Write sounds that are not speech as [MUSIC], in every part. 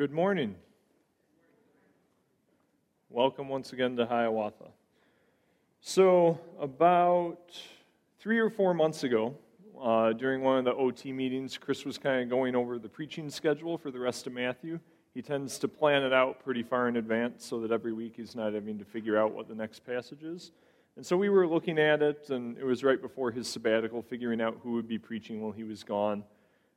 Good morning. Welcome once again to Hiawatha. So, about three or four months ago, uh, during one of the OT meetings, Chris was kind of going over the preaching schedule for the rest of Matthew. He tends to plan it out pretty far in advance so that every week he's not having to figure out what the next passage is. And so we were looking at it, and it was right before his sabbatical, figuring out who would be preaching while he was gone.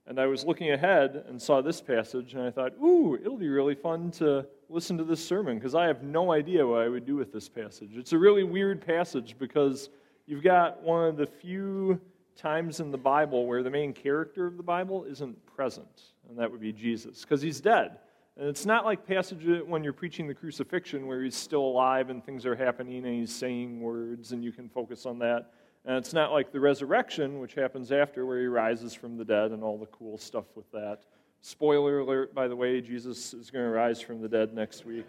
And I was looking ahead and saw this passage, and I thought, ooh, it'll be really fun to listen to this sermon because I have no idea what I would do with this passage. It's a really weird passage because you've got one of the few times in the Bible where the main character of the Bible isn't present, and that would be Jesus because he's dead. And it's not like passage uh, when you're preaching the crucifixion where he's still alive and things are happening and he's saying words and you can focus on that. And it's not like the resurrection, which happens after, where he rises from the dead and all the cool stuff with that. Spoiler alert, by the way, Jesus is going to rise from the dead next week.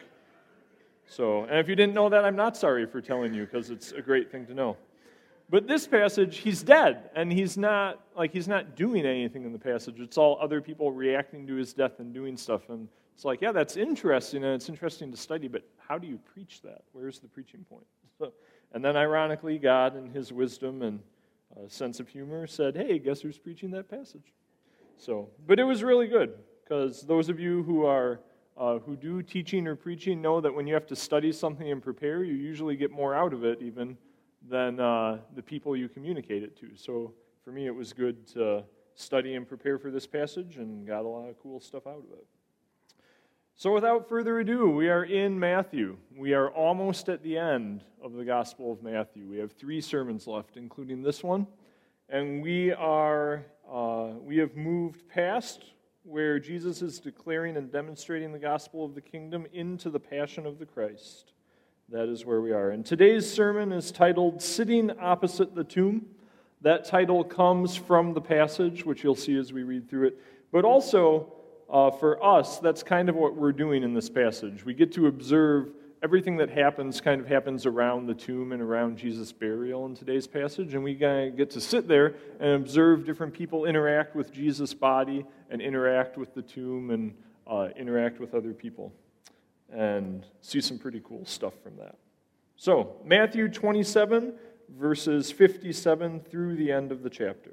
So, and if you didn't know that, I'm not sorry for telling you because it's a great thing to know. But this passage, he's dead, and he's not like he's not doing anything in the passage. It's all other people reacting to his death and doing stuff. And it's like, yeah, that's interesting, and it's interesting to study, but how do you preach that? Where's the preaching point? And then, ironically, God, in his wisdom and uh, sense of humor, said, hey, guess who's preaching that passage? So, but it was really good because those of you who are uh, who do teaching or preaching know that when you have to study something and prepare, you usually get more out of it even than uh, the people you communicate it to. So for me, it was good to study and prepare for this passage and got a lot of cool stuff out of it. So, without further ado, we are in Matthew. We are almost at the end of the Gospel of Matthew. We have three sermons left, including this one. And we are, uh, we have moved past where Jesus is declaring and demonstrating the gospel of the kingdom into the passion of the Christ. That is where we are. And today's sermon is titled Sitting Opposite the Tomb. That title comes from the passage, which you'll see as we read through it, but also uh, for us, that's kind of what we're doing in this passage. We get to observe everything that happens, kind of happens around the tomb and around Jesus' burial in today's passage. And we get to sit there and observe different people interact with Jesus' body and interact with the tomb and uh, interact with other people and see some pretty cool stuff from that. So, Matthew 27, verses 57 through the end of the chapter.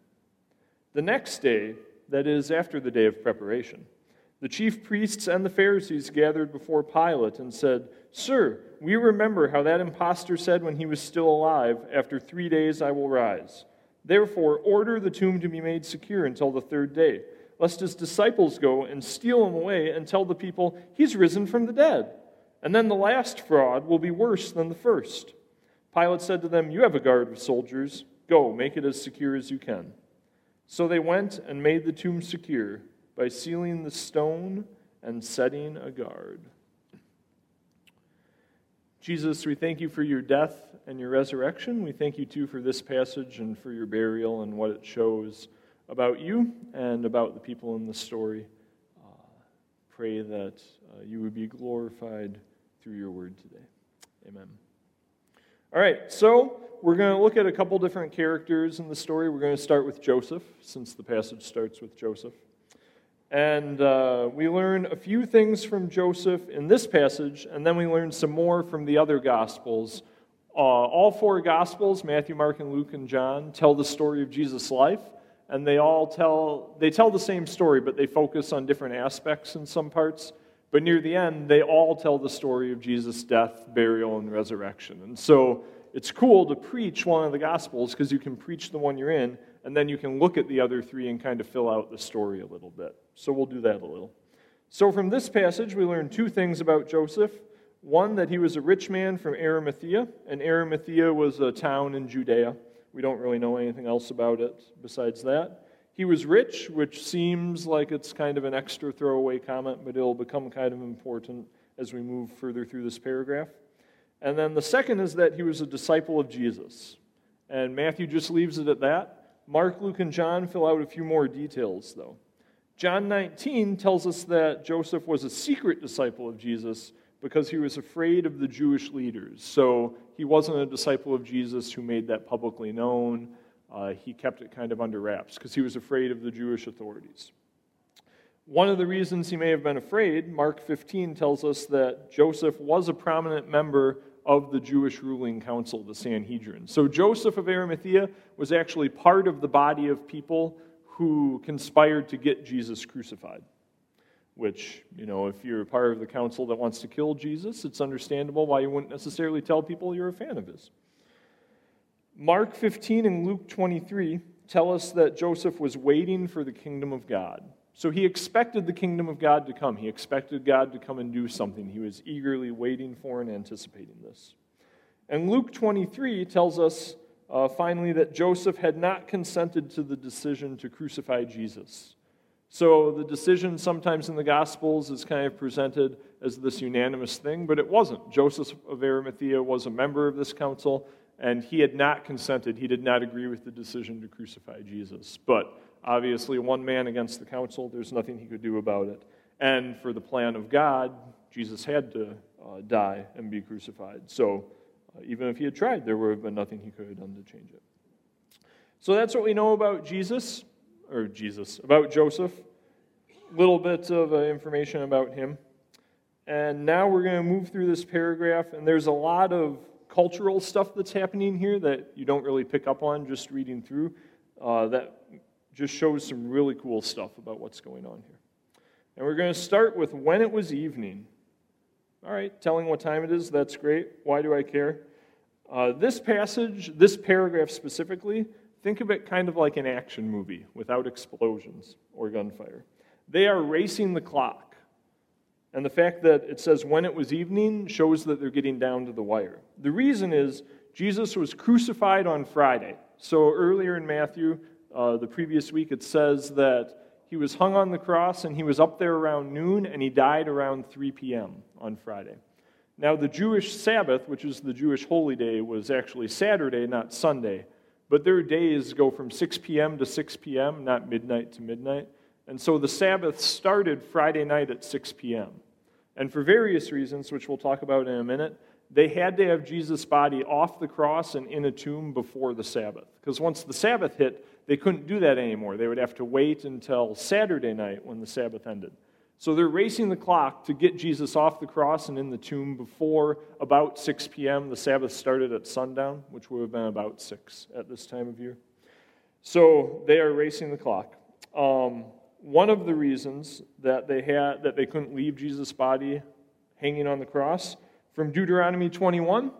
The next day, that is, after the day of preparation, the chief priests and the Pharisees gathered before Pilate and said, Sir, we remember how that impostor said when he was still alive, After three days I will rise. Therefore, order the tomb to be made secure until the third day, lest his disciples go and steal him away and tell the people, He's risen from the dead. And then the last fraud will be worse than the first. Pilate said to them, You have a guard of soldiers. Go, make it as secure as you can. So they went and made the tomb secure by sealing the stone and setting a guard. Jesus, we thank you for your death and your resurrection. We thank you too for this passage and for your burial and what it shows about you and about the people in the story. Uh, pray that uh, you would be glorified through your word today. Amen. All right, so we're going to look at a couple different characters in the story. We're going to start with Joseph, since the passage starts with Joseph. And uh, we learn a few things from Joseph in this passage, and then we learn some more from the other Gospels. Uh, all four Gospels, Matthew, Mark, and Luke, and John, tell the story of Jesus' life, and they all tell, they tell the same story, but they focus on different aspects in some parts. But near the end, they all tell the story of Jesus' death, burial, and resurrection. And so it's cool to preach one of the Gospels because you can preach the one you're in, and then you can look at the other three and kind of fill out the story a little bit. So we'll do that a little. So from this passage, we learn two things about Joseph. One, that he was a rich man from Arimathea, and Arimathea was a town in Judea. We don't really know anything else about it besides that. He was rich, which seems like it's kind of an extra throwaway comment, but it'll become kind of important as we move further through this paragraph. And then the second is that he was a disciple of Jesus. And Matthew just leaves it at that. Mark, Luke, and John fill out a few more details, though. John 19 tells us that Joseph was a secret disciple of Jesus because he was afraid of the Jewish leaders. So he wasn't a disciple of Jesus who made that publicly known. Uh, he kept it kind of under wraps because he was afraid of the Jewish authorities. One of the reasons he may have been afraid, Mark 15 tells us that Joseph was a prominent member of the Jewish ruling council, the Sanhedrin. So Joseph of Arimathea was actually part of the body of people who conspired to get Jesus crucified. Which, you know, if you're part of the council that wants to kill Jesus, it's understandable why you wouldn't necessarily tell people you're a fan of his. Mark 15 and Luke 23 tell us that Joseph was waiting for the kingdom of God. So he expected the kingdom of God to come. He expected God to come and do something. He was eagerly waiting for and anticipating this. And Luke 23 tells us uh, finally that Joseph had not consented to the decision to crucify Jesus. So the decision sometimes in the Gospels is kind of presented as this unanimous thing, but it wasn't. Joseph of Arimathea was a member of this council, and he had not consented. He did not agree with the decision to crucify Jesus. But obviously, one man against the council, there's nothing he could do about it. And for the plan of God, Jesus had to uh, die and be crucified. So uh, even if he had tried, there would have been nothing he could have done to change it. So that's what we know about Jesus, or Jesus, about Joseph. A little bit of uh, information about him. And now we're going to move through this paragraph, and there's a lot of cultural stuff that's happening here that you don't really pick up on just reading through. Uh, that just shows some really cool stuff about what's going on here. And we're going to start with when it was evening. All right, telling what time it is, that's great. Why do I care? Uh, this passage, this paragraph specifically, think of it kind of like an action movie without explosions or gunfire. They are racing the clock. And the fact that it says when it was evening shows that they're getting down to the wire. The reason is Jesus was crucified on Friday. So earlier in Matthew, uh, the previous week, it says that he was hung on the cross and he was up there around noon and he died around 3 p.m. on Friday. Now, the Jewish Sabbath, which is the Jewish holy day, was actually Saturday, not Sunday. But their days go from 6 p.m. to 6 p.m., not midnight to midnight. And so the Sabbath started Friday night at 6 p.m. And for various reasons, which we'll talk about in a minute, they had to have Jesus' body off the cross and in a tomb before the Sabbath. Because once the Sabbath hit, they couldn't do that anymore. They would have to wait until Saturday night when the Sabbath ended. So they're racing the clock to get Jesus off the cross and in the tomb before about 6 p.m. The Sabbath started at sundown, which would have been about 6 at this time of year. So they are racing the clock. Um, one of the reasons that they had that they couldn't leave Jesus' body hanging on the cross from Deuteronomy 21.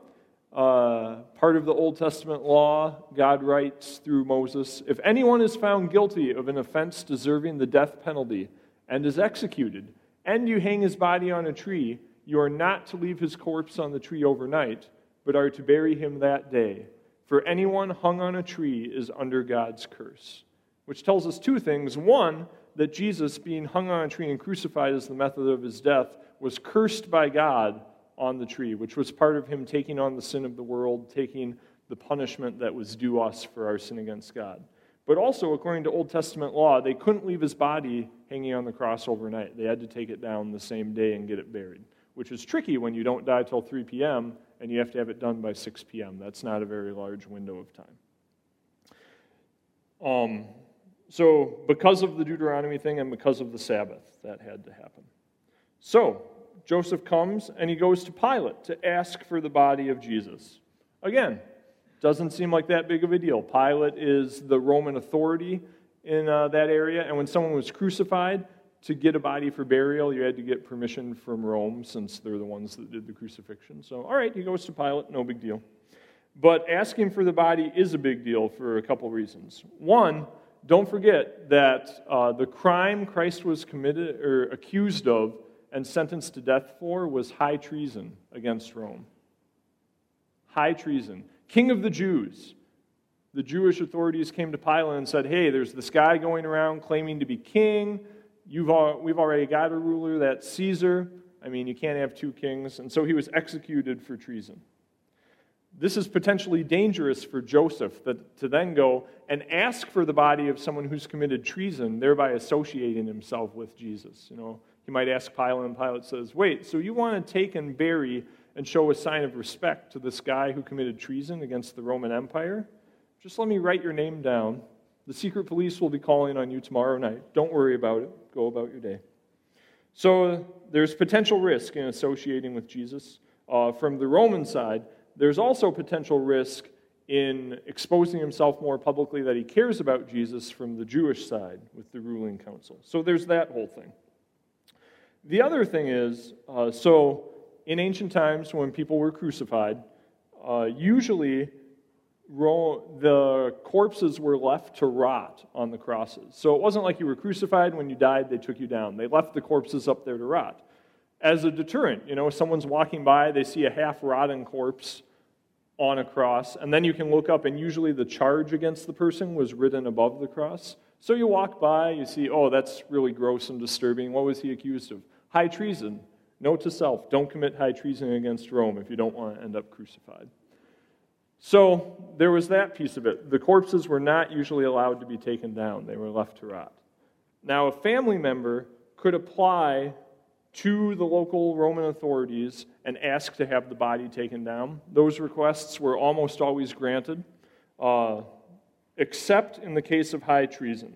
Uh, part of the Old Testament law, God writes through Moses If anyone is found guilty of an offense deserving the death penalty and is executed, and you hang his body on a tree, you are not to leave his corpse on the tree overnight, but are to bury him that day. For anyone hung on a tree is under God's curse. Which tells us two things. One, that Jesus, being hung on a tree and crucified as the method of his death, was cursed by God on the tree, which was part of him taking on the sin of the world, taking the punishment that was due us for our sin against God. But also, according to Old Testament law, they couldn't leave his body hanging on the cross overnight. They had to take it down the same day and get it buried, which is tricky when you don't die till 3 p.m. and you have to have it done by 6 p.m. That's not a very large window of time. Um, so, because of the Deuteronomy thing and because of the Sabbath, that had to happen. So, Joseph comes and he goes to Pilate to ask for the body of Jesus. Again, doesn't seem like that big of a deal. Pilate is the Roman authority in uh, that area, and when someone was crucified, to get a body for burial, you had to get permission from Rome since they're the ones that did the crucifixion. So, all right, he goes to Pilate, no big deal. But asking for the body is a big deal for a couple reasons. One, don't forget that uh, the crime Christ was committed or accused of and sentenced to death for was high treason against Rome. High treason. King of the Jews. the Jewish authorities came to Pilate and said, Hey, there's this guy going around claiming to be king. You've all, we've already got a ruler, that's Caesar. I mean, you can't have two kings. And so he was executed for treason. This is potentially dangerous for Joseph that, to then go and ask for the body of someone who's committed treason, thereby associating himself with Jesus. You know, he might ask Pilate, and Pilate says, Wait, so you want to take and bury and show a sign of respect to this guy who committed treason against the Roman Empire? Just let me write your name down. The secret police will be calling on you tomorrow night. Don't worry about it. Go about your day. So there's potential risk in associating with Jesus. Uh, from the Roman side, there's also potential risk in exposing himself more publicly that he cares about Jesus from the Jewish side with the ruling council. So there's that whole thing. The other thing is uh, so in ancient times when people were crucified, uh, usually the corpses were left to rot on the crosses. So it wasn't like you were crucified, when you died, they took you down. They left the corpses up there to rot as a deterrent. You know, someone's walking by, they see a half rotten corpse on a cross, and then you can look up, and usually the charge against the person was written above the cross. So you walk by, you see, oh, that's really gross and disturbing. What was he accused of? High treason. Note to self don't commit high treason against Rome if you don't want to end up crucified. So there was that piece of it. The corpses were not usually allowed to be taken down, they were left to rot. Now, a family member could apply to the local Roman authorities and ask to have the body taken down. Those requests were almost always granted, uh, except in the case of high treason.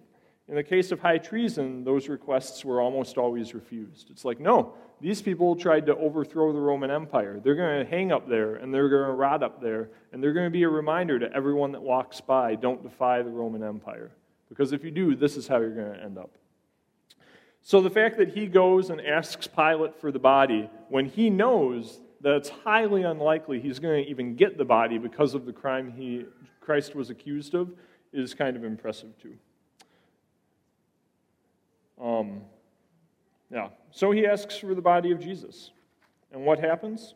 In the case of high treason, those requests were almost always refused. It's like, no, these people tried to overthrow the Roman Empire. They're going to hang up there and they're going to rot up there, and they're going to be a reminder to everyone that walks by don't defy the Roman Empire. Because if you do, this is how you're going to end up. So the fact that he goes and asks Pilate for the body when he knows that it's highly unlikely he's going to even get the body because of the crime he, Christ was accused of is kind of impressive too. Um, yeah. So he asks for the body of Jesus. And what happens?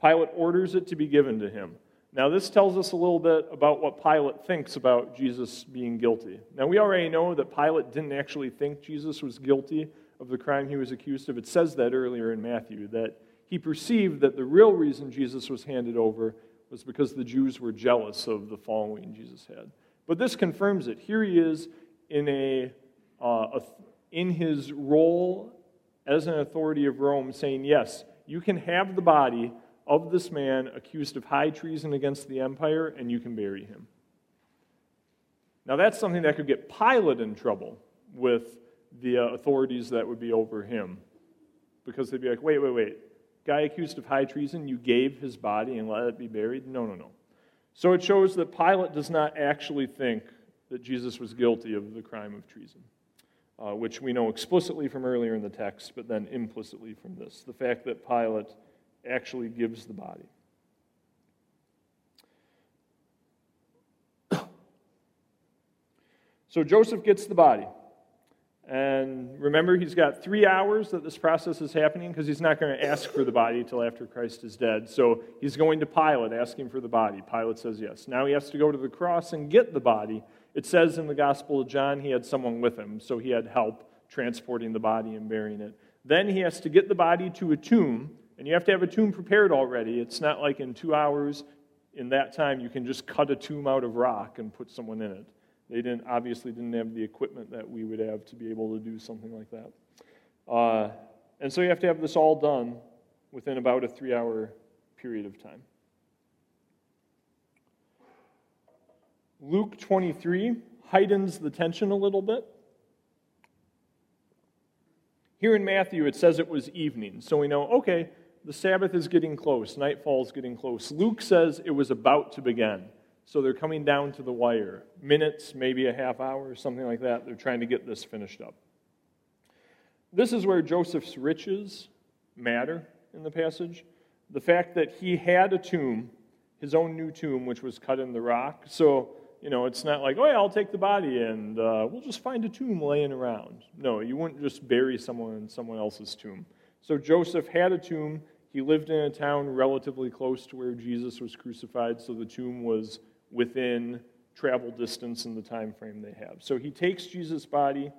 Pilate orders it to be given to him. Now, this tells us a little bit about what Pilate thinks about Jesus being guilty. Now, we already know that Pilate didn't actually think Jesus was guilty of the crime he was accused of. It says that earlier in Matthew, that he perceived that the real reason Jesus was handed over was because the Jews were jealous of the following Jesus had. But this confirms it. Here he is in a, uh, a in his role as an authority of Rome, saying, Yes, you can have the body of this man accused of high treason against the empire, and you can bury him. Now, that's something that could get Pilate in trouble with the uh, authorities that would be over him. Because they'd be like, wait, wait, wait. Guy accused of high treason, you gave his body and let it be buried? No, no, no. So it shows that Pilate does not actually think that Jesus was guilty of the crime of treason uh, which we know explicitly from earlier in the text, but then implicitly from this the fact that Pilate actually gives the body. [COUGHS] so Joseph gets the body. And remember, he's got three hours that this process is happening because he's not going to ask for the body until after Christ is dead. So he's going to Pilate asking for the body. Pilate says yes. Now he has to go to the cross and get the body it says in the Gospel of John he had someone with him, so he had help transporting the body and burying it. Then he has to get the body to a tomb, and you have to have a tomb prepared already. It's not like in two hours, in that time, you can just cut a tomb out of rock and put someone in it. They didn't obviously didn't have the equipment that we would have to be able to do something like that. Uh, and so you have to have this all done within about a three hour period of time. Luke 23 heightens the tension a little bit. Here in Matthew, it says it was evening. So we know, okay, the Sabbath is getting close, nightfall is getting close. Luke says it was about to begin. So they're coming down to the wire. Minutes, maybe a half hour, something like that. They're trying to get this finished up. This is where Joseph's riches matter in the passage. The fact that he had a tomb, his own new tomb, which was cut in the rock. So you know, it's not like, oh, yeah, I'll take the body and uh, we'll just find a tomb laying around. No, you wouldn't just bury someone in someone else's tomb. So Joseph had a tomb. He lived in a town relatively close to where Jesus was crucified, so the tomb was within travel distance in the time frame they have. So he takes Jesus' body,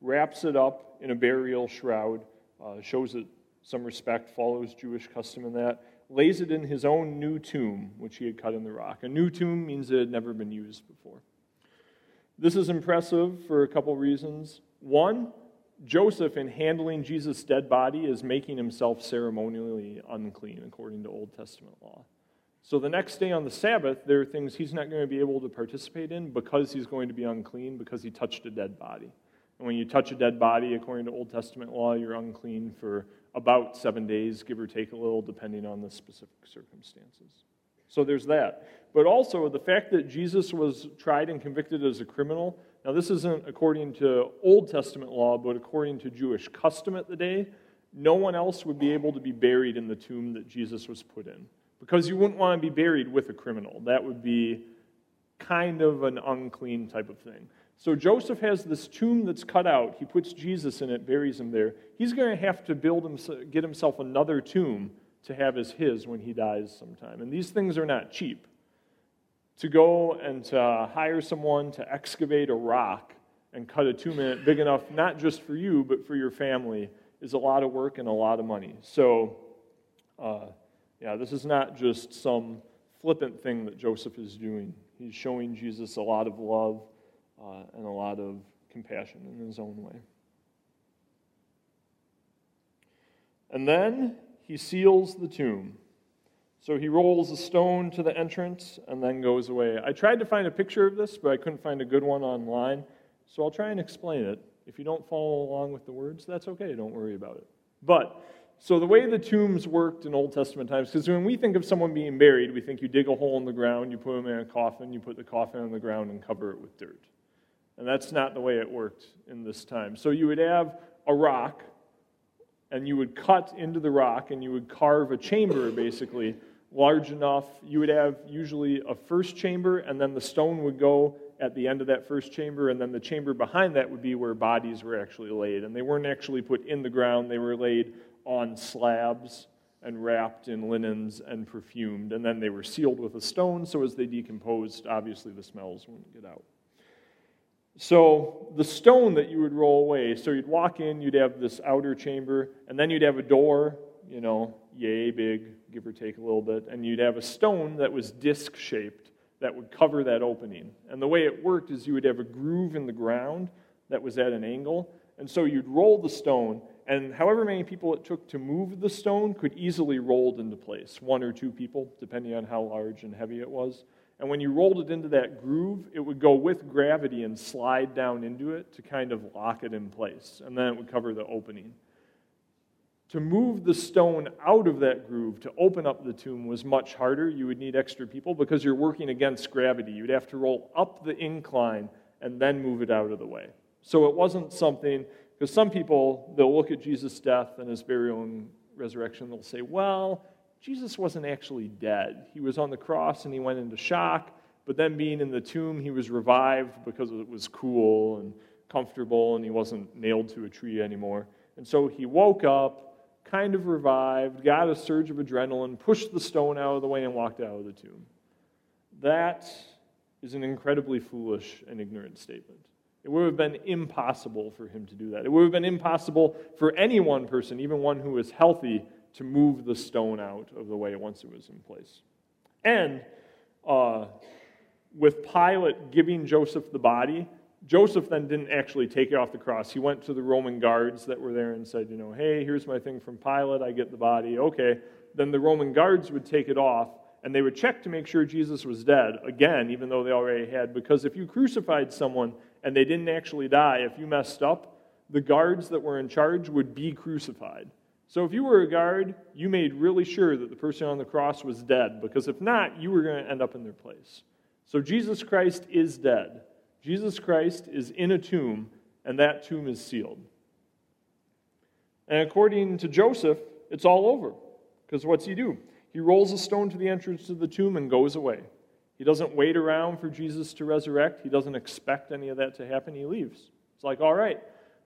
wraps it up in a burial shroud, uh, shows it some respect, follows Jewish custom in that, lays it in his own new tomb, which he had cut in the rock. A new tomb means it had never been used before. This is impressive for a couple reasons. One, Joseph, in handling Jesus' dead body, is making himself ceremonially unclean according to Old Testament law. So the next day on the Sabbath, there are things he's not going to be able to participate in because he's going to be unclean because he touched a dead body. And when you touch a dead body, according to Old Testament law, you're unclean for about seven days, give or take a little, depending on the specific circumstances. So there's that. But also, the fact that Jesus was tried and convicted as a criminal. Now, this isn't according to Old Testament law, but according to Jewish custom at the day. No one else would be able to be buried in the tomb that Jesus was put in. Because you wouldn't want to be buried with a criminal. That would be kind of an unclean type of thing. So Joseph has this tomb that's cut out. He puts Jesus in it, buries him there. He's going to have to build himself, get himself another tomb to have as his when he dies sometime. And these things are not cheap. To go and to hire someone to excavate a rock and cut a tomb in it big enough, not just for you, but for your family, is a lot of work and a lot of money. So, uh, yeah, this is not just some flippant thing that Joseph is doing. He's showing Jesus a lot of love uh, and a lot of compassion in his own way. And then he seals the tomb. So he rolls a stone to the entrance and then goes away. I tried to find a picture of this, but I couldn't find a good one online. So I'll try and explain it. If you don't follow along with the words, that's okay. Don't worry about it. But, so the way the tombs worked in Old Testament times, because when we think of someone being buried, we think you dig a hole in the ground, you put them in a coffin, you put the coffin on the ground and cover it with dirt. And that's not the way it worked in this time. So you would have a rock and you would cut into the rock and you would carve a chamber basically large enough. You would have usually a first chamber, and then the stone would go at the end of that first chamber, and then the chamber behind that would be where bodies were actually laid. And they weren't actually put in the ground, they were laid on slabs and wrapped in linens and perfumed. And then they were sealed with a stone, so as they decomposed, obviously the smells wouldn't get out. So the stone that you would roll away, so you'd walk in, you'd have this outer chamber, and then you'd have a door, you know, yay big, give or take a little bit, and you'd have a stone that was disc shaped that would cover that opening. And the way it worked is you would have a groove in the ground that was at an angle, and so you'd roll the stone, and however many people it took to move the stone could easily roll it into place, one or two people, depending on how large and heavy it was. And when you rolled it into that groove, it would go with gravity and slide down into it to kind of lock it in place. And then it would cover the opening. To move the stone out of that groove, to open up the tomb, was much harder. You would need extra people because you're working against gravity. You'd have to roll up the incline and then move it out of the way. So it wasn't something, because some people, they'll look at Jesus' death and his burial and resurrection, they'll say, well, Jesus wasn't actually dead. He was on the cross and he went into shock, but then being in the tomb, he was revived because it was cool and comfortable and he wasn't nailed to a tree anymore. And so he woke up, kind of revived, got a surge of adrenaline, pushed the stone out of the way, and walked out of the tomb. That is an incredibly foolish and ignorant statement. It would have been impossible for him to do that. It would have been impossible for any one person, even one who was healthy, to move the stone out of the way once it was in place. And uh, with Pilate giving Joseph the body, Joseph then didn't actually take it off the cross. He went to the Roman guards that were there and said, you know, hey, here's my thing from Pilate. I get the body. Okay. Then the Roman guards would take it off and they would check to make sure Jesus was dead, again, even though they already had. Because if you crucified someone and they didn't actually die, if you messed up, the guards that were in charge would be crucified. So if you were a guard, you made really sure that the person on the cross was dead, because if not, you were going to end up in their place. So Jesus Christ is dead. Jesus Christ is in a tomb, and that tomb is sealed. And according to Joseph, it's all over. Because what's he do? He rolls a stone to the entrance of the tomb and goes away. He doesn't wait around for Jesus to resurrect. He doesn't expect any of that to happen. He leaves. It's like, all right,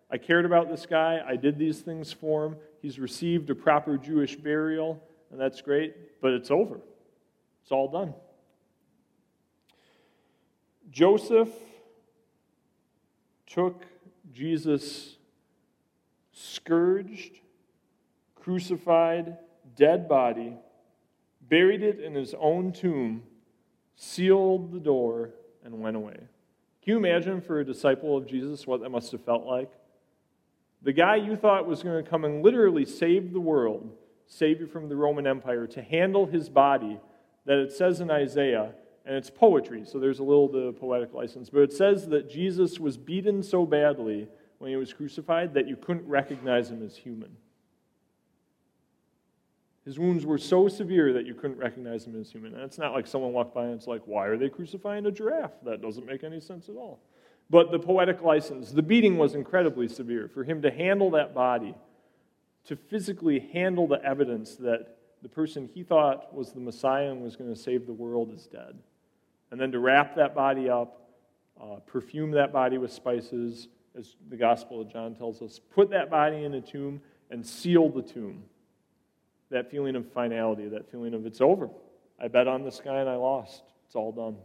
I cared about this guy. I did these things for him. He's received a proper Jewish burial, and that's great, but it's over. It's all done. Joseph took Jesus scourged, crucified, dead body, buried it in his own tomb, sealed the door, and went away. Can you imagine for a disciple of Jesus what that must have felt like? The guy you thought was going to come and literally save the world, save you from the Roman Empire, to handle his body, that it says in Isaiah, and it's poetry, so there's a little bit of poetic license, but it says that Jesus was beaten so badly when he was crucified that you couldn't recognize him as human. His wounds were so severe that you couldn't recognize him as human. And it's not like someone walked by and it's like, why are they crucifying a giraffe? That doesn't make any sense at all. But the poetic license, the beating was incredibly severe. For him to handle that body, to physically handle the evidence that the person he thought was the Messiah and was going to save the world is dead. And then to wrap that body up, uh, perfume that body with spices, as the Gospel of John tells us, put that body in a tomb and seal the tomb. That feeling of finality, that feeling of it's over. I bet on this guy and I lost. It's all done.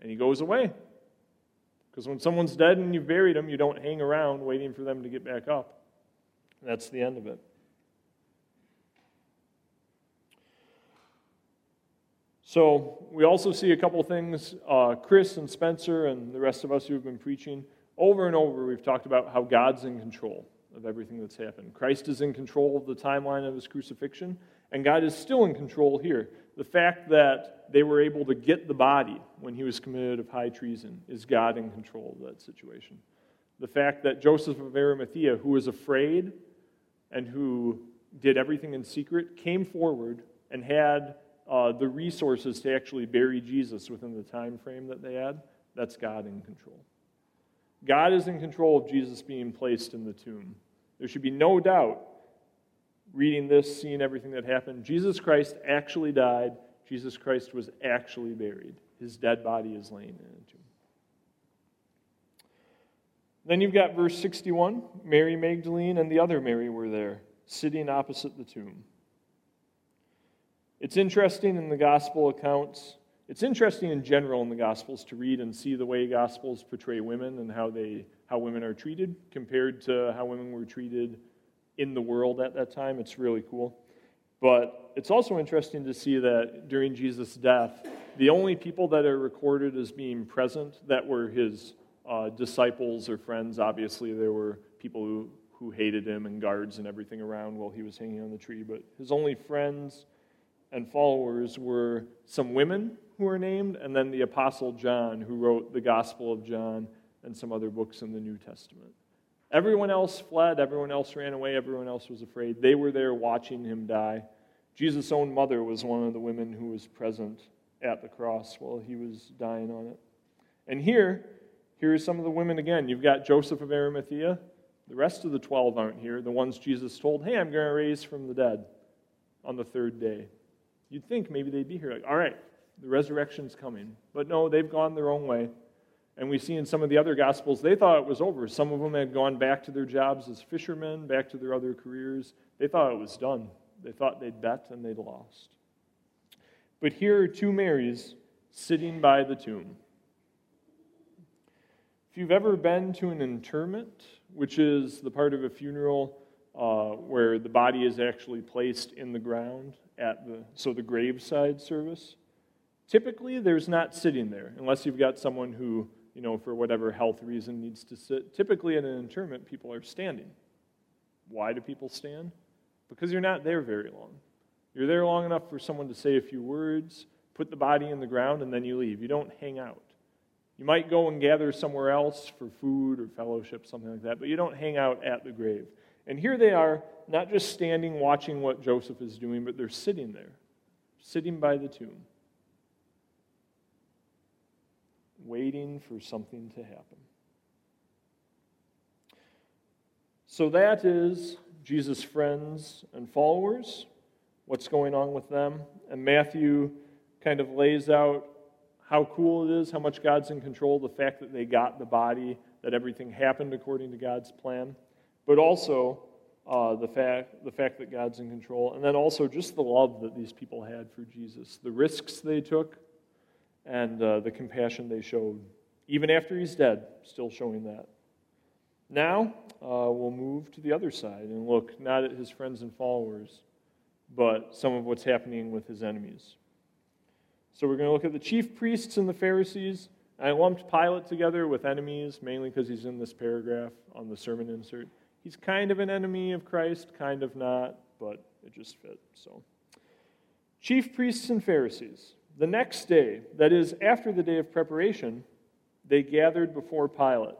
And he goes away. Because when someone's dead and you've buried them, you don't hang around waiting for them to get back up. That's the end of it. So, we also see a couple things. Uh, Chris and Spencer and the rest of us who have been preaching over and over, we've talked about how God's in control of everything that's happened. Christ is in control of the timeline of his crucifixion, and God is still in control here. The fact that they were able to get the body when he was committed of high treason is God in control of that situation. The fact that Joseph of Arimathea, who was afraid and who did everything in secret, came forward and had uh, the resources to actually bury Jesus within the time frame that they had, that's God in control. God is in control of Jesus being placed in the tomb. There should be no doubt, reading this, seeing everything that happened, Jesus Christ actually died. Jesus Christ was actually buried. His dead body is laying in a tomb. Then you've got verse 61 Mary Magdalene and the other Mary were there, sitting opposite the tomb. It's interesting in the gospel accounts it's interesting in general in the Gospels to read and see the way Gospels portray women and how, they, how women are treated compared to how women were treated in the world at that time. It's really cool. But it's also interesting to see that during Jesus' death, the only people that are recorded as being present that were his uh, disciples or friends, obviously, there were people who, who hated him and guards and everything around while he was hanging on the tree. But his only friends and followers were some women who are named, and then the Apostle John, who wrote the Gospel of John and some other books in the New Testament. Everyone else fled, everyone else ran away, everyone else was afraid. They were there watching him die. Jesus' own mother was one of the women who was present at the cross while he was dying on it. And here, here are some of the women again. You've got Joseph of Arimathea. The rest of the 12 aren't here. The ones Jesus told, hey, I'm going to raise from the dead on the third day. You'd think maybe they'd be here. Like, all right, the resurrection's coming. But no, they've gone their own way. And we see in some of the other gospels, they thought it was over. Some of them had gone back to their jobs as fishermen, back to their other careers. They thought it was done. They thought they'd bet and they'd lost. But here are two Marys sitting by the tomb. If you've ever been to an interment, which is the part of a funeral uh, where the body is actually placed in the ground at the so the graveside service, Typically, there's not sitting there unless you've got someone who, you know, for whatever health reason needs to sit. Typically, at an interment, people are standing. Why do people stand? Because you're not there very long. You're there long enough for someone to say a few words, put the body in the ground, and then you leave. You don't hang out. You might go and gather somewhere else for food or fellowship, something like that, but you don't hang out at the grave. And here they are, not just standing watching what Joseph is doing, but they're sitting there, sitting by the tomb. waiting for something to happen. So that is Jesus' friends and followers, what's going on with them. And Matthew kind of lays out how cool it is, how much God's in control, the fact that they got the body, that everything happened according to God's plan, but also uh, the, fact, the fact that God's in control, and then also just the love that these people had for Jesus, the risks they took, and uh, the compassion they showed Even after he's dead, still showing that. Now, uh, we'll move to the other side and look not at his friends and followers, but some of what's happening with his enemies. So we're going to look at the chief priests and the Pharisees. I lumped Pilate together with enemies, mainly because he's in this paragraph on the sermon insert. He's kind of an enemy of Christ, kind of not, but it just fit. So, chief priests and Pharisees. The next day, that is, after the day of preparation, they gathered before Pilate.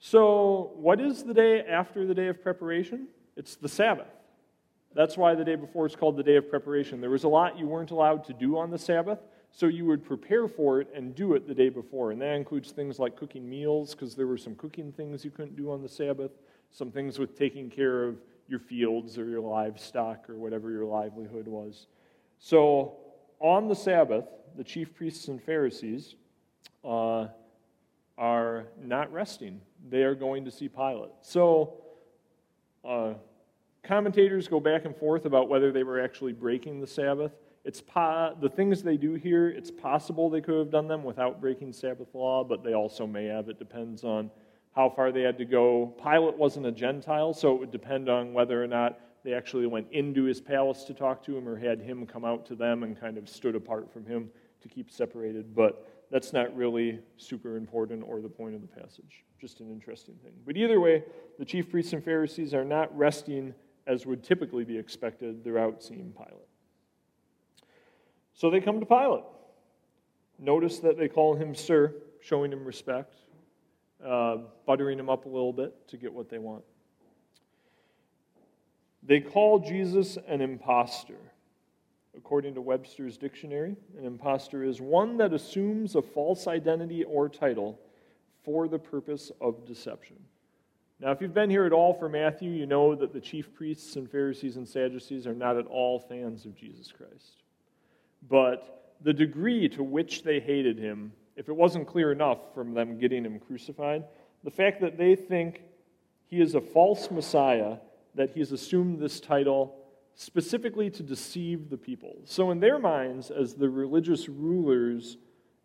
So, what is the day after the day of preparation? It's the Sabbath. That's why the day before is called the day of preparation. There was a lot you weren't allowed to do on the Sabbath, so you would prepare for it and do it the day before. And that includes things like cooking meals, because there were some cooking things you couldn't do on the Sabbath, some things with taking care of your fields or your livestock or whatever your livelihood was. So on the Sabbath, the chief priests and Pharisees uh, are not resting. They are going to see Pilate. So uh, Commentators go back and forth about whether they were actually breaking the Sabbath. It's po- the things they do here, it's possible they could have done them without breaking Sabbath law, but they also may have. It depends on how far they had to go. Pilate wasn't a Gentile, so it would depend on whether or not they actually went into his palace to talk to him or had him come out to them and kind of stood apart from him to keep separated. But that's not really super important or the point of the passage. Just an interesting thing. But either way, the chief priests and Pharisees are not resting as would typically be expected, they're out seeing Pilate. So they come to Pilate. Notice that they call him Sir, showing him respect, uh, buttering them up a little bit to get what they want. They call Jesus an impostor. According to Webster's dictionary, an impostor is one that assumes a false identity or title for the purpose of deception. Now, if you've been here at all for Matthew, you know that the chief priests and Pharisees and Sadducees are not at all fans of Jesus Christ. But the degree to which they hated him, if it wasn't clear enough from them getting him crucified, the fact that they think he is a false Messiah, that he's assumed this title specifically to deceive the people. So, in their minds, as the religious rulers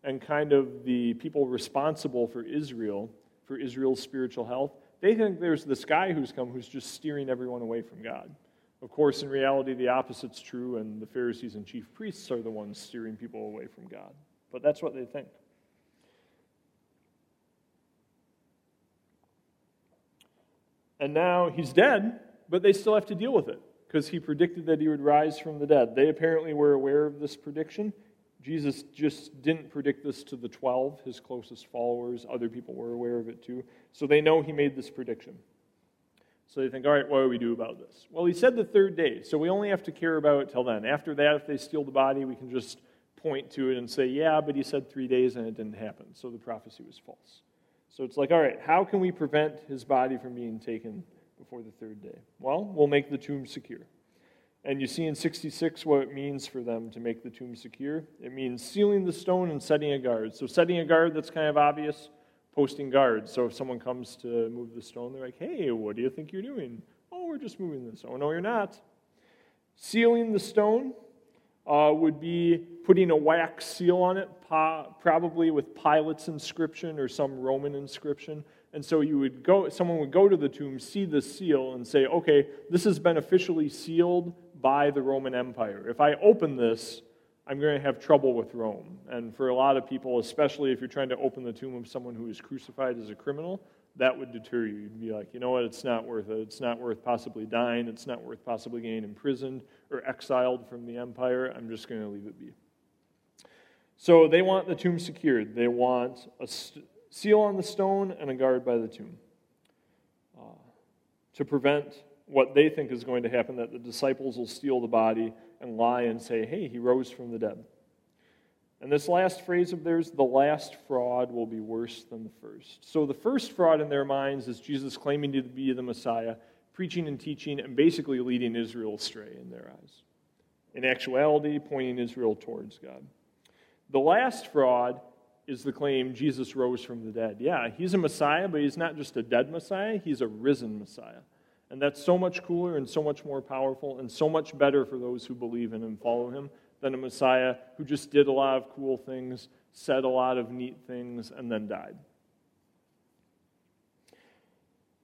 and kind of the people responsible for Israel, for Israel's spiritual health, they think there's this guy who's come who's just steering everyone away from God. Of course, in reality, the opposite's true, and the Pharisees and chief priests are the ones steering people away from God. But that's what they think. And now he's dead, but they still have to deal with it because he predicted that he would rise from the dead. They apparently were aware of this prediction. Jesus just didn't predict this to the 12, his closest followers. Other people were aware of it too. So they know he made this prediction. So they think, all right, what do we do about this? Well, he said the third day, so we only have to care about it till then. After that, if they steal the body, we can just point to it and say, yeah, but he said three days and it didn't happen. So the prophecy was false. So it's like, all right, how can we prevent his body from being taken before the third day? Well, we'll make the tomb secure. And you see in 66 what it means for them to make the tomb secure. It means sealing the stone and setting a guard. So, setting a guard, that's kind of obvious, posting guards. So, if someone comes to move the stone, they're like, hey, what do you think you're doing? Oh, we're just moving this. Oh, no, you're not. Sealing the stone uh, would be putting a wax seal on it, probably with Pilate's inscription or some Roman inscription. And so you would go, someone would go to the tomb, see the seal, and say, okay, this has been officially sealed by the Roman Empire. If I open this, I'm going to have trouble with Rome. And for a lot of people, especially if you're trying to open the tomb of someone who is crucified as a criminal, that would deter you. You'd be like, you know what, it's not worth it. It's not worth possibly dying. It's not worth possibly getting imprisoned or exiled from the empire. I'm just going to leave it be. So they want the tomb secured. They want a seal on the stone and a guard by the tomb uh, to prevent what they think is going to happen that the disciples will steal the body and lie and say, hey, he rose from the dead. And this last phrase of theirs, the last fraud will be worse than the first. So the first fraud in their minds is Jesus claiming to be the Messiah, preaching and teaching, and basically leading Israel astray in their eyes. In actuality, pointing Israel towards God. The last fraud is the claim Jesus rose from the dead. Yeah, he's a Messiah, but he's not just a dead Messiah, he's a risen Messiah. And that's so much cooler and so much more powerful and so much better for those who believe in and follow him than a Messiah who just did a lot of cool things, said a lot of neat things, and then died.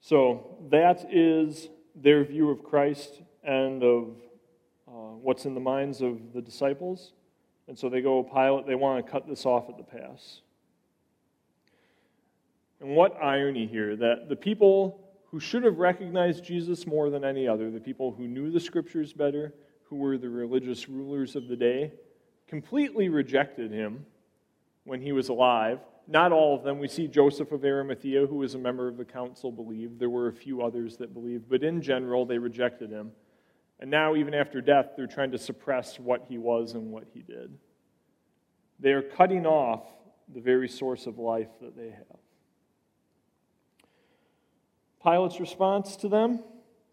So that is their view of Christ and of uh, what's in the minds of the disciples. And so they go, Pilate, they want to cut this off at the pass. And what irony here that the people who should have recognized Jesus more than any other, the people who knew the scriptures better, who were the religious rulers of the day, completely rejected him when he was alive. Not all of them. We see Joseph of Arimathea, who was a member of the council, believed. There were a few others that believed, but in general, they rejected him. And now, even after death, they're trying to suppress what he was and what he did. They are cutting off the very source of life that they have. Pilate's response to them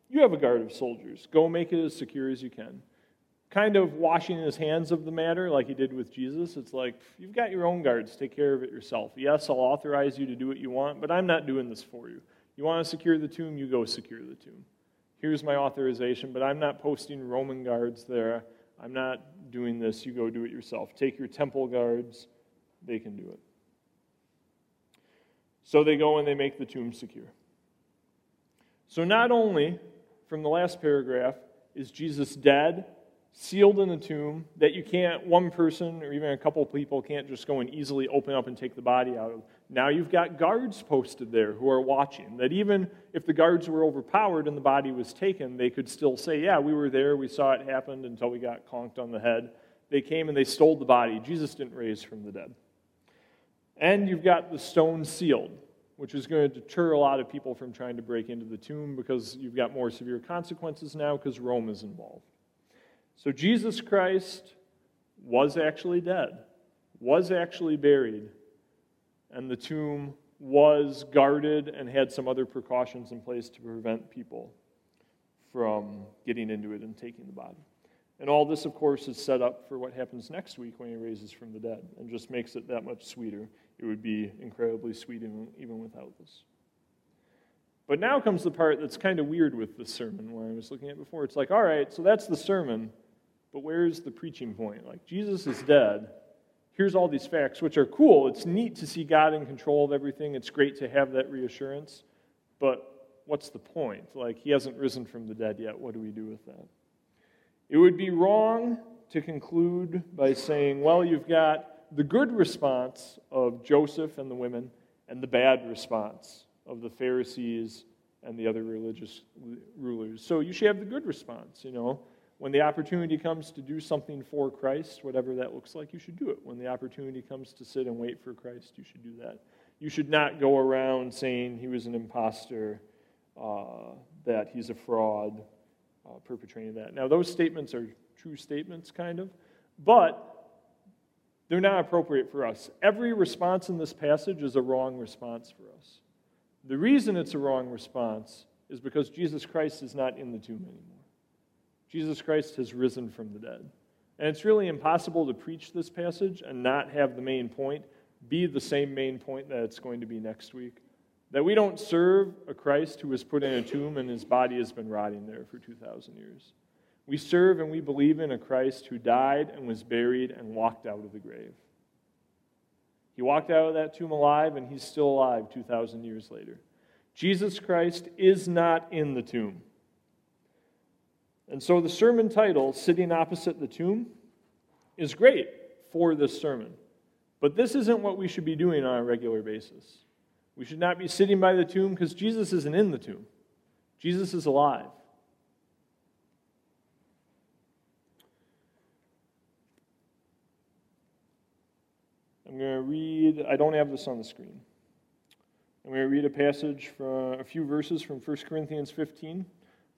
You have a guard of soldiers. Go make it as secure as you can. Kind of washing his hands of the matter like he did with Jesus. It's like, You've got your own guards. Take care of it yourself. Yes, I'll authorize you to do what you want, but I'm not doing this for you. You want to secure the tomb? You go secure the tomb. Here's my authorization, but I'm not posting Roman guards there. I'm not doing this. You go do it yourself. Take your temple guards, they can do it. So they go and they make the tomb secure. So, not only from the last paragraph is Jesus dead, sealed in a tomb that you can't, one person or even a couple people can't just go and easily open up and take the body out of. Now you've got guards posted there who are watching. That even if the guards were overpowered and the body was taken, they could still say, Yeah, we were there, we saw it happen until we got conked on the head. They came and they stole the body. Jesus didn't raise from the dead. And you've got the stone sealed which is going to deter a lot of people from trying to break into the tomb because you've got more severe consequences now because Rome is involved. So Jesus Christ was actually dead, was actually buried, and the tomb was guarded and had some other precautions in place to prevent people from getting into it and taking the body. And all this, of course, is set up for what happens next week when he raises from the dead and just makes it that much sweeter. It would be incredibly sweet even even without this. But now comes the part that's kind of weird with the sermon where I was looking at before. It's like, all right, so that's the sermon, but where's the preaching point? Like, Jesus is dead. Here's all these facts, which are cool. It's neat to see God in control of everything. It's great to have that reassurance. But what's the point? Like, he hasn't risen from the dead yet. What do we do with that? It would be wrong to conclude by saying, well, you've got the good response of Joseph and the women and the bad response of the Pharisees and the other religious rulers. So you should have the good response, you know. When the opportunity comes to do something for Christ, whatever that looks like, you should do it. When the opportunity comes to sit and wait for Christ, you should do that. You should not go around saying he was an impostor, uh, that he's a fraud, uh, perpetrating that. Now, those statements are true statements, kind of, but they're not appropriate for us. Every response in this passage is a wrong response for us. The reason it's a wrong response is because Jesus Christ is not in the tomb anymore. Jesus Christ has risen from the dead. And it's really impossible to preach this passage and not have the main point be the same main point that it's going to be next week. That we don't serve a Christ who was put in a tomb and his body has been rotting there for 2,000 years. We serve and we believe in a Christ who died and was buried and walked out of the grave. He walked out of that tomb alive and he's still alive 2,000 years later. Jesus Christ is not in the tomb. And so the sermon title, Sitting Opposite the Tomb, is great for this sermon. But this isn't what we should be doing on a regular basis. We should not be sitting by the tomb because Jesus isn't in the tomb. Jesus is alive. I'm going to read, I don't have this on the screen. I'm going to read a passage from a few verses from 1 Corinthians 15.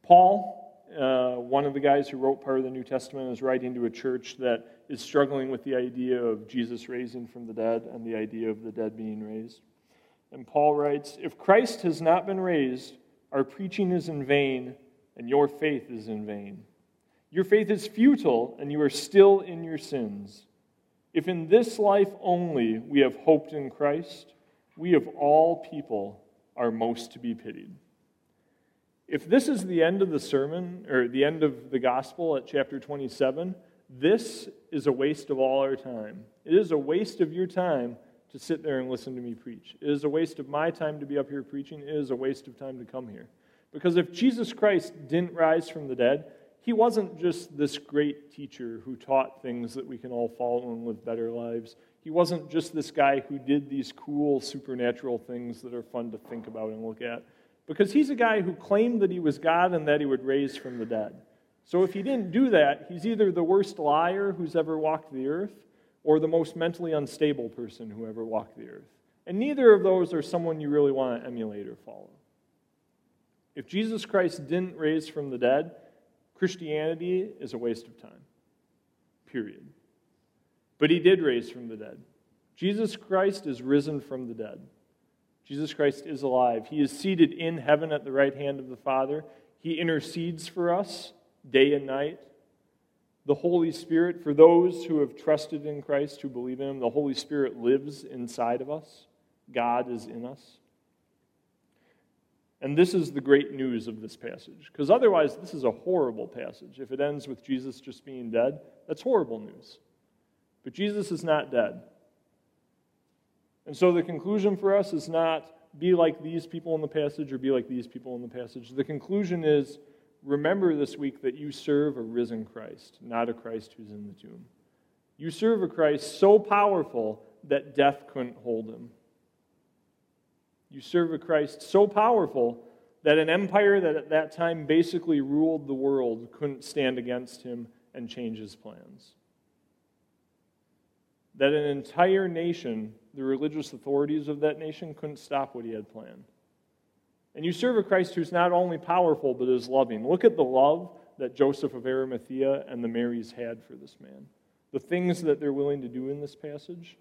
Paul, uh, one of the guys who wrote part of the New Testament, is writing to a church that is struggling with the idea of Jesus raising from the dead and the idea of the dead being raised. And Paul writes If Christ has not been raised, our preaching is in vain, and your faith is in vain. Your faith is futile, and you are still in your sins. If in this life only we have hoped in Christ, we of all people are most to be pitied. If this is the end of the sermon, or the end of the gospel at chapter 27, This is a waste of all our time. It is a waste of your time to sit there and listen to me preach. It is a waste of my time to be up here preaching. It is a waste of time to come here. Because if Jesus Christ didn't rise from the dead, he wasn't just this great teacher who taught things that we can all follow and live better lives. He wasn't just this guy who did these cool supernatural things that are fun to think about and look at. Because he's a guy who claimed that he was God and that he would raise from the dead. So if he didn't do that, he's either the worst liar who's ever walked the earth or the most mentally unstable person who ever walked the earth. And neither of those are someone you really want to emulate or follow. If Jesus Christ didn't raise from the dead, Christianity is a waste of time. Period. But he did raise from the dead. Jesus Christ is risen from the dead. Jesus Christ is alive. He is seated in heaven at the right hand of the Father. He intercedes for us day and night. The Holy Spirit, for those who have trusted in Christ, who believe in Him, the Holy Spirit lives inside of us. God is in us. And this is the great news of this passage. Because otherwise, this is a horrible passage. If it ends with Jesus just being dead, that's horrible news. But Jesus is not dead. And so the conclusion for us is not be like these people in the passage or be like these people in the passage. The conclusion is remember this week that you serve a risen Christ, not a Christ who's in the tomb. You serve a Christ so powerful that death couldn't hold him. You serve a Christ so powerful that an empire that at that time basically ruled the world couldn't stand against him and change his plans. That an entire nation, the religious authorities of that nation, couldn't stop what he had planned. And you serve a Christ who's not only powerful, but is loving. Look at the love that Joseph of Arimathea and the Marys had for this man. The things that they're willing to do in this passage.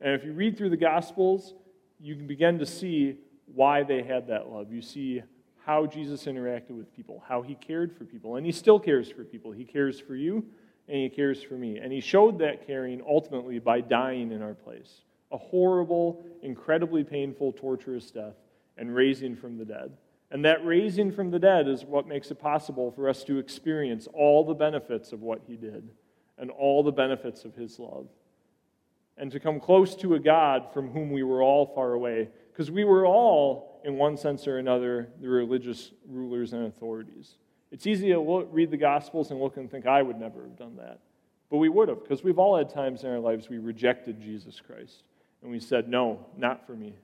And if you read through the Gospels, you can begin to see why they had that love. You see how Jesus interacted with people, how he cared for people, and he still cares for people. He cares for you, and he cares for me. And he showed that caring ultimately by dying in our place a horrible, incredibly painful, torturous death and raising from the dead. And that raising from the dead is what makes it possible for us to experience all the benefits of what he did and all the benefits of his love. And to come close to a God from whom we were all far away, because we were all, in one sense or another, the religious rulers and authorities. It's easy to look, read the Gospels and look and think, I would never have done that. But we would have, because we've all had times in our lives we rejected Jesus Christ. And we said, No, not for me.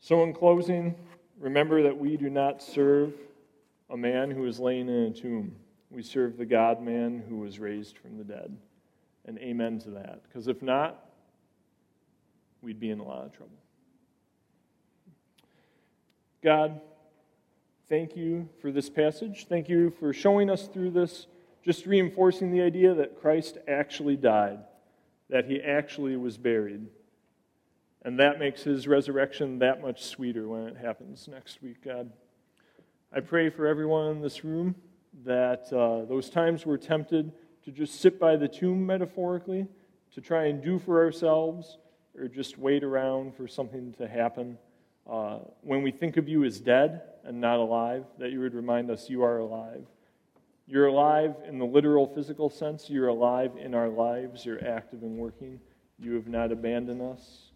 So, in closing, remember that we do not serve a man who is laying in a tomb. We serve the God man who was raised from the dead. And amen to that. Because if not, we'd be in a lot of trouble. God, thank you for this passage. Thank you for showing us through this, just reinforcing the idea that Christ actually died, that he actually was buried and that makes his resurrection that much sweeter when it happens next week, God. I pray for everyone in this room that uh, those times we're tempted to just sit by the tomb metaphorically, to try and do for ourselves, or just wait around for something to happen. Uh, when we think of you as dead and not alive, that you would remind us you are alive. You're alive in the literal physical sense. You're alive in our lives. You're active and working. You have not abandoned us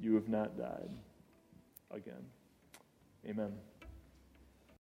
you have not died again. Amen.